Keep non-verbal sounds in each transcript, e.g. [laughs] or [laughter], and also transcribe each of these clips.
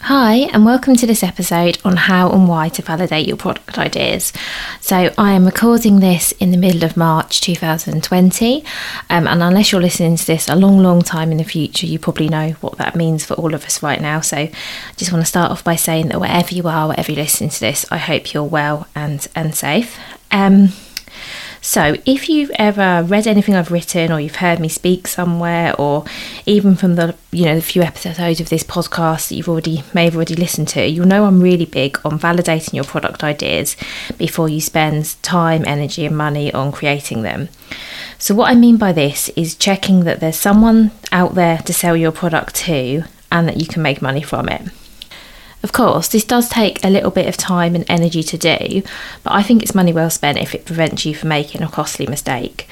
Hi, and welcome to this episode on how and why to validate your product ideas. So, I am recording this in the middle of March 2020, um, and unless you're listening to this a long, long time in the future, you probably know what that means for all of us right now. So, I just want to start off by saying that wherever you are, wherever you're listening to this, I hope you're well and, and safe. Um, so, if you've ever read anything I've written, or you've heard me speak somewhere, or even from the you know the few episodes of this podcast that you've already may have already listened to, you'll know I'm really big on validating your product ideas before you spend time, energy, and money on creating them. So, what I mean by this is checking that there's someone out there to sell your product to, and that you can make money from it. Of course, this does take a little bit of time and energy to do, but I think it's money well spent if it prevents you from making a costly mistake.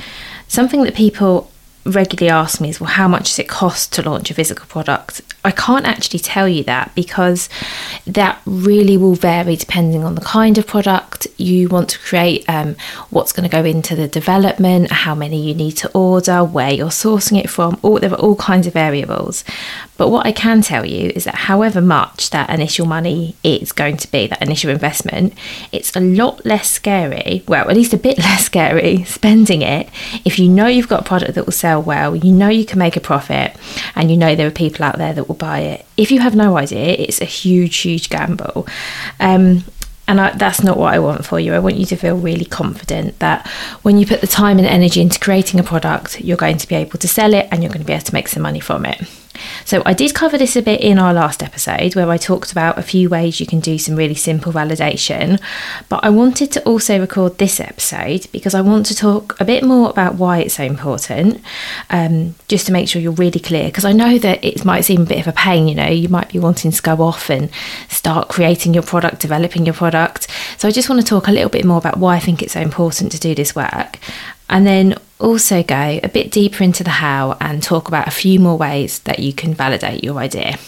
Something that people regularly ask me is, well, how much does it cost to launch a physical product? I can't actually tell you that because that really will vary depending on the kind of product you want to create, um, what's going to go into the development, how many you need to order, where you're sourcing it from. All, there are all kinds of variables. But what I can tell you is that however much that initial money is going to be, that initial investment, it's a lot less scary, well, at least a bit [laughs] less scary, spending it if you know you've got a product that will sell well, you know you can make a profit, and you know there are people out there that will buy it. If you have no idea, it's a huge, huge gamble. Um, and I, that's not what I want for you. I want you to feel really confident that when you put the time and energy into creating a product, you're going to be able to sell it and you're going to be able to make some money from it. So, I did cover this a bit in our last episode where I talked about a few ways you can do some really simple validation. But I wanted to also record this episode because I want to talk a bit more about why it's so important, um, just to make sure you're really clear. Because I know that it might seem a bit of a pain, you know, you might be wanting to go off and start creating your product, developing your product. So, I just want to talk a little bit more about why I think it's so important to do this work and then also go a bit deeper into the how and talk about a few more ways that you can validate your idea.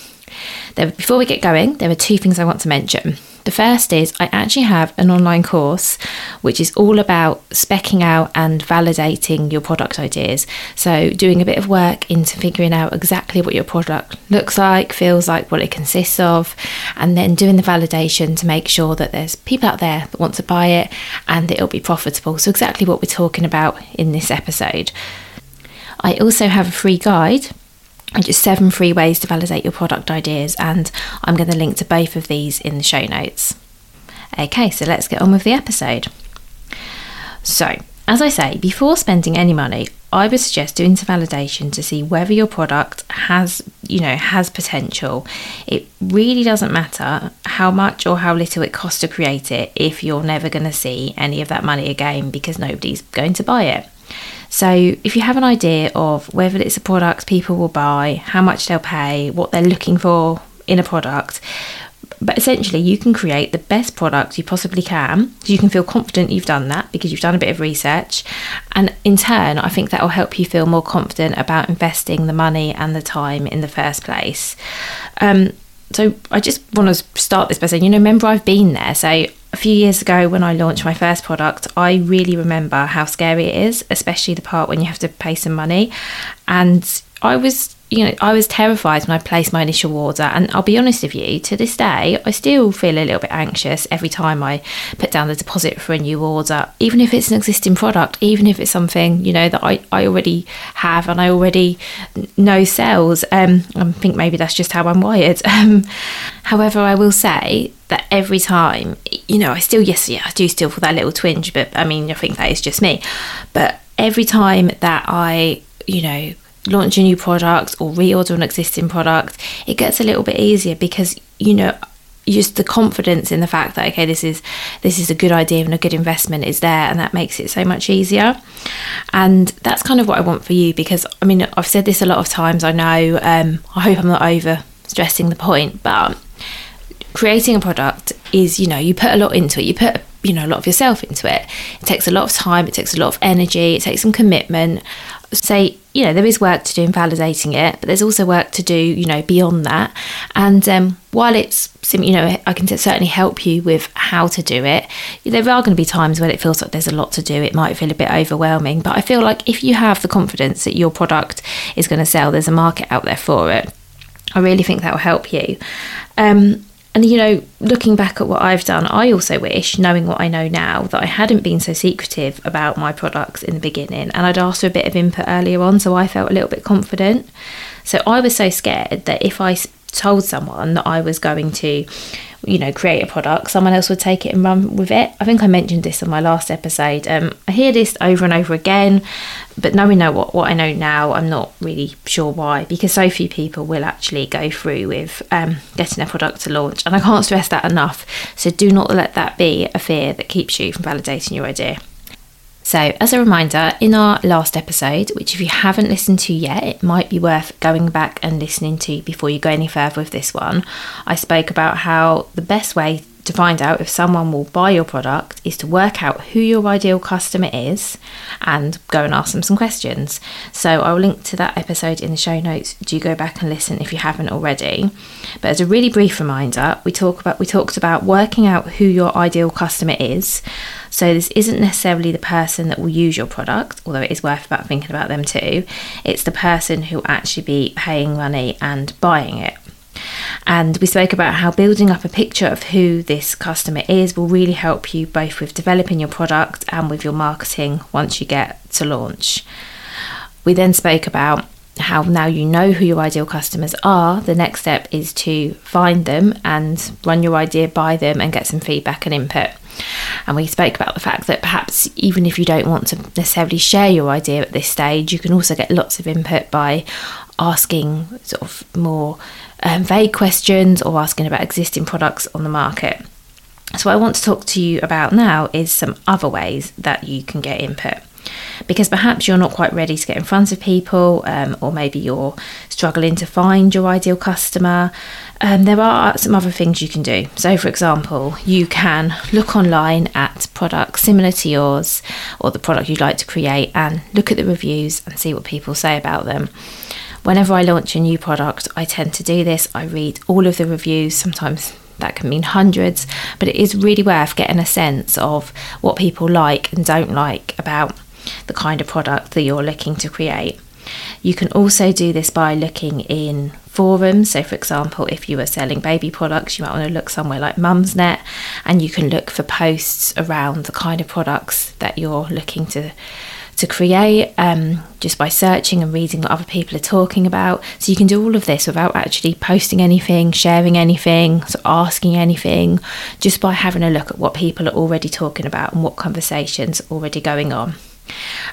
Before we get going, there are two things I want to mention. The first is I actually have an online course which is all about specking out and validating your product ideas. So, doing a bit of work into figuring out exactly what your product looks like, feels like, what it consists of, and then doing the validation to make sure that there's people out there that want to buy it and it'll be profitable. So, exactly what we're talking about in this episode. I also have a free guide seven free ways to validate your product ideas, and I'm going to link to both of these in the show notes. Okay, so let's get on with the episode. So, as I say, before spending any money, I would suggest doing some validation to see whether your product has, you know, has potential. It really doesn't matter how much or how little it costs to create it if you're never going to see any of that money again because nobody's going to buy it. So, if you have an idea of whether it's a product people will buy, how much they'll pay, what they're looking for in a product, but essentially, you can create the best product you possibly can. You can feel confident you've done that because you've done a bit of research. And in turn, I think that will help you feel more confident about investing the money and the time in the first place. Um, so I just want to start this by saying, you know, remember I've been there. So a few years ago when I launched my first product, I really remember how scary it is, especially the part when you have to pay some money. And I was you know, I was terrified when I placed my initial order. And I'll be honest with you, to this day, I still feel a little bit anxious every time I put down the deposit for a new order, even if it's an existing product, even if it's something, you know, that I, I already have and I already know sells. Um, I think maybe that's just how I'm wired. [laughs] Um, however, I will say that every time, you know, I still, yes, yeah, I do still feel that little twinge, but I mean, I think that is just me. But every time that I, you know, launch a new product or reorder an existing product, it gets a little bit easier because you know just the confidence in the fact that okay this is this is a good idea and a good investment is there and that makes it so much easier. And that's kind of what i want for you because i mean i've said this a lot of times i know um, i hope i'm not over stressing the point but creating a product is you know you put a lot into it. You put you know a lot of yourself into it. It takes a lot of time it takes a lot of energy it takes some commitment say you know there is work to do in validating it but there's also work to do you know beyond that. And um, while it's you know i can certainly help you with how to do it there are going to be times when it feels like there's a lot to do. It might feel a bit overwhelming but i feel like if you have the confidence that your product is going to sell there's a market out there for it i really think that will help you. Um, and you know, looking back at what I've done, I also wish, knowing what I know now, that I hadn't been so secretive about my products in the beginning and I'd asked for a bit of input earlier on so I felt a little bit confident. So I was so scared that if I told someone that I was going to you know, create a product, someone else would take it and run with it. I think I mentioned this on my last episode. Um, I hear this over and over again, but knowing know what, what I know now, I'm not really sure why, because so few people will actually go through with um, getting a product to launch. And I can't stress that enough. So do not let that be a fear that keeps you from validating your idea. So, as a reminder, in our last episode, which if you haven't listened to yet, it might be worth going back and listening to before you go any further with this one, I spoke about how the best way to find out if someone will buy your product is to work out who your ideal customer is and go and ask them some questions. So I'll link to that episode in the show notes. Do go back and listen if you haven't already. But as a really brief reminder, we talk about we talked about working out who your ideal customer is. So this isn't necessarily the person that will use your product, although it is worth about thinking about them too. It's the person who will actually be paying money and buying it. And we spoke about how building up a picture of who this customer is will really help you both with developing your product and with your marketing once you get to launch. We then spoke about how now you know who your ideal customers are, the next step is to find them and run your idea by them and get some feedback and input. And we spoke about the fact that perhaps even if you don't want to necessarily share your idea at this stage, you can also get lots of input by asking sort of more um, vague questions or asking about existing products on the market. So, what I want to talk to you about now is some other ways that you can get input. Because perhaps you're not quite ready to get in front of people, um, or maybe you're struggling to find your ideal customer. Um, there are some other things you can do. So, for example, you can look online at products similar to yours or the product you'd like to create and look at the reviews and see what people say about them. Whenever I launch a new product, I tend to do this. I read all of the reviews, sometimes that can mean hundreds, but it is really worth getting a sense of what people like and don't like about the kind of product that you're looking to create. You can also do this by looking in forums. So, for example, if you are selling baby products, you might want to look somewhere like Mumsnet and you can look for posts around the kind of products that you're looking to to create um, just by searching and reading what other people are talking about. So you can do all of this without actually posting anything, sharing anything, so asking anything, just by having a look at what people are already talking about and what conversations are already going on.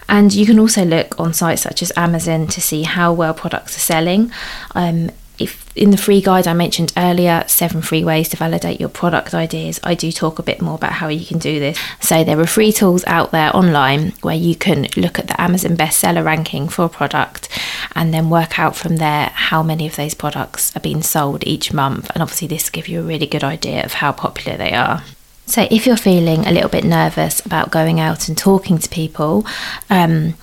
And you can also look on sites such as Amazon to see how well products are selling. Um, if in the free guide I mentioned earlier, seven free ways to validate your product ideas, I do talk a bit more about how you can do this. So there are free tools out there online where you can look at the Amazon bestseller ranking for a product and then work out from there how many of those products are being sold each month. And obviously this will give you a really good idea of how popular they are. So, if you're feeling a little bit nervous about going out and talking to people, um,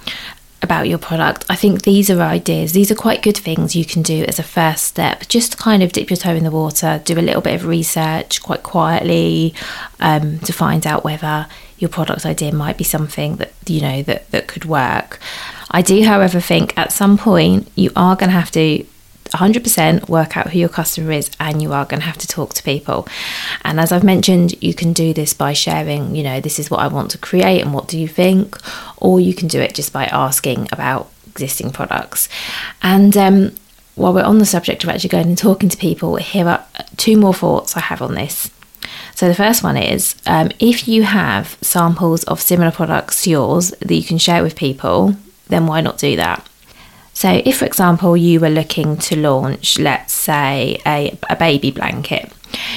about your product. I think these are ideas, these are quite good things you can do as a first step. Just kind of dip your toe in the water, do a little bit of research quite quietly um, to find out whether your product idea might be something that you know that, that could work. I do, however, think at some point you are going to have to 100% work out who your customer is and you are going to have to talk to people. And as I've mentioned, you can do this by sharing, you know, this is what I want to create and what do you think? Or you can do it just by asking about existing products. And um, while we're on the subject of actually going and talking to people, here are two more thoughts I have on this. So the first one is um, if you have samples of similar products to yours that you can share with people, then why not do that? So, if for example you were looking to launch, let's say, a, a baby blanket,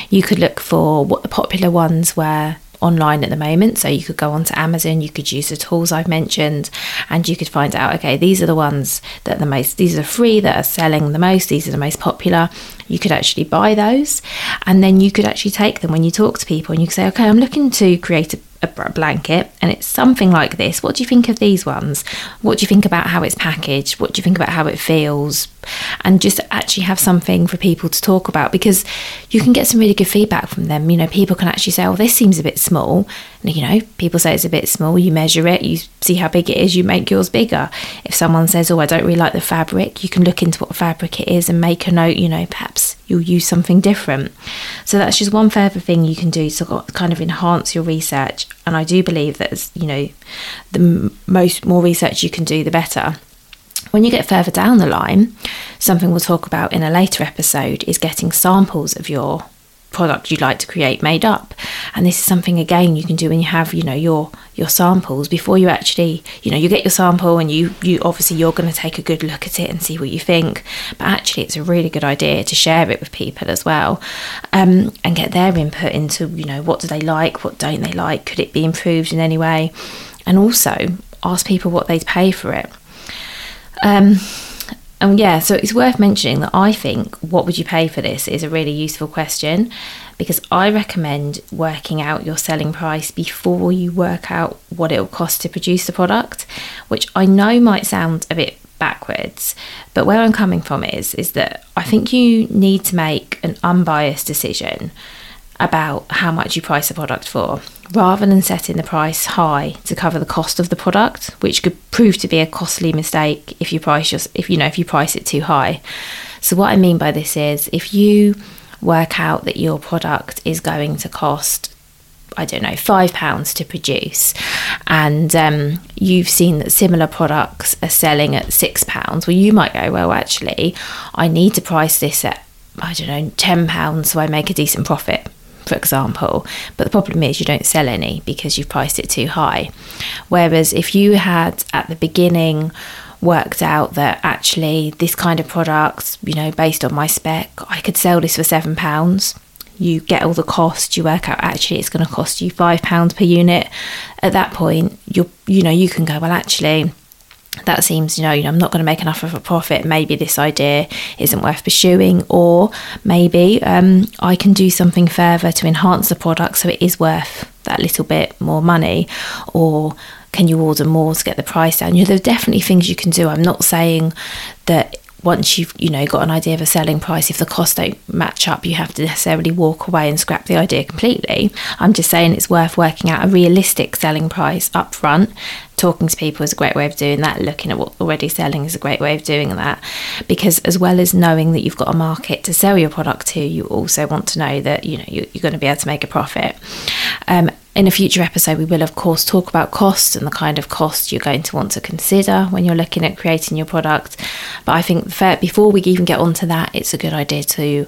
you could look for what the popular ones were online at the moment. So you could go onto Amazon, you could use the tools I've mentioned, and you could find out okay, these are the ones that are the most, these are free that are selling the most, these are the most popular. You could actually buy those, and then you could actually take them when you talk to people and you could say, okay, I'm looking to create a a blanket and it's something like this. What do you think of these ones? What do you think about how it's packaged? What do you think about how it feels? And just actually have something for people to talk about because you can get some really good feedback from them. You know, people can actually say, oh, this seems a bit small. You know, people say it's a bit small. You measure it, you see how big it is, you make yours bigger. If someone says, oh, I don't really like the fabric, you can look into what fabric it is and make a note, you know, perhaps you'll use something different. So that's just one further thing you can do to kind of enhance your research. And I do believe that you know, the most more research you can do, the better. When you get further down the line, something we'll talk about in a later episode is getting samples of your product you'd like to create made up. And this is something again you can do when you have you know your your samples. Before you actually you know you get your sample and you you obviously you're going to take a good look at it and see what you think. But actually it's a really good idea to share it with people as well um, and get their input into you know what do they like what don't they like could it be improved in any way? And also ask people what they'd pay for it. Um, and yeah, so it's worth mentioning that I think what would you pay for this is a really useful question because I recommend working out your selling price before you work out what it will cost to produce the product, which I know might sound a bit backwards, but where I'm coming from is is that I think you need to make an unbiased decision about how much you price a product for rather than setting the price high to cover the cost of the product which could prove to be a costly mistake if you price your, if you know if you price it too high. So what i mean by this is if you work out that your product is going to cost I don't know, five pounds to produce, and um, you've seen that similar products are selling at six pounds, well, you might go, well, actually, I need to price this at, I don't know, ten pounds so I make a decent profit for example. But the problem is you don't sell any because you've priced it too high. Whereas if you had at the beginning worked out that actually this kind of product, you know, based on my spec, I could sell this for seven pounds. You get all the cost, you work out actually it's going to cost you five pounds per unit. At that point, you you know, you can go, well actually that seems, you know, I'm not going to make enough of a profit. Maybe this idea isn't worth pursuing, or maybe um, I can do something further to enhance the product so it is worth that little bit more money, or can you order more to get the price down? You know, there are definitely things you can do. I'm not saying that once you've you know got an idea of a selling price if the costs don't match up you have to necessarily walk away and scrap the idea completely. I'm just saying it's worth working out a realistic selling price up front talking to people is a great way of doing that. Looking at what already selling is a great way of doing that. Because as well as knowing that you've got a market to sell your product to you also want to know that you know you're, going to be able to make a profit. Um, in a future episode, we will, of course, talk about cost and the kind of cost you're going to want to consider when you're looking at creating your product. But I think before we even get onto that, it's a good idea to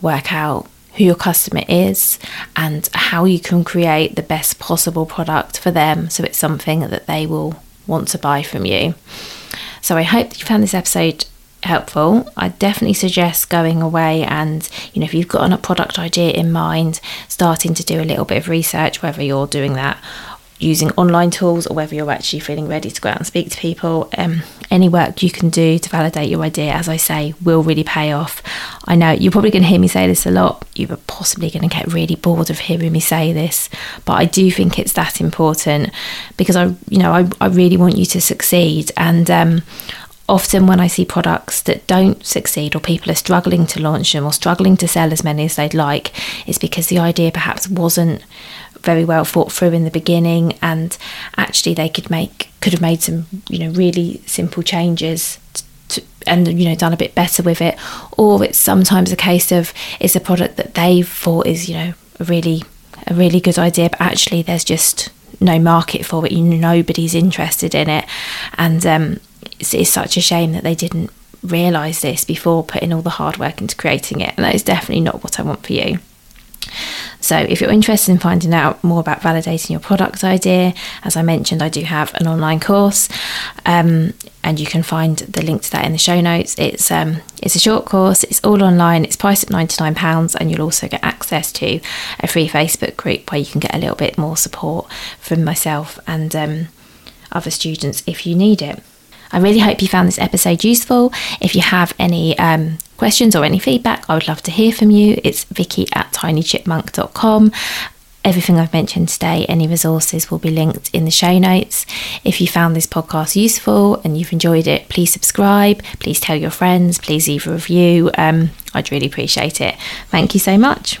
work out who your customer is and how you can create the best possible product for them so it's something that they will want to buy from you. So I hope that you found this episode helpful. I definitely suggest going away and, you know, if you've got a product idea in mind, starting to do a little bit of research, whether you're doing that using online tools or whether you're actually feeling ready to go out and speak to people. Um, any work you can do to validate your idea, as I say, will really pay off. I know you're probably going to hear me say this a lot. You're possibly going to get really bored of hearing me say this, but I do think it's that important because I, you know, I, I really want you to succeed. And um, often when I see products that don't succeed or people are struggling to launch them or struggling to sell as many as they'd like, it's because the idea perhaps wasn't very well thought through in the beginning, and actually they could make could have made some you know really simple changes. To, and you know done a bit better with it or it's sometimes a case of it's a product that they thought is you know a really a really good idea but actually there's just no market for it you nobody's interested in it and um, it's, it's such a shame that they didn't realize this before putting all the hard work into creating it and that is definitely not what i want for you so, if you're interested in finding out more about validating your product idea, as I mentioned, I do have an online course, um, and you can find the link to that in the show notes. It's um, it's a short course. It's all online. It's priced at ninety nine pounds, and you'll also get access to a free Facebook group where you can get a little bit more support from myself and um, other students if you need it. I really hope you found this episode useful. If you have any um, questions or any feedback, I would love to hear from you. It's vicky at tinychipmunk.com. Everything I've mentioned today, any resources will be linked in the show notes. If you found this podcast useful and you've enjoyed it, please subscribe, please tell your friends, please leave a review. Um, I'd really appreciate it. Thank you so much.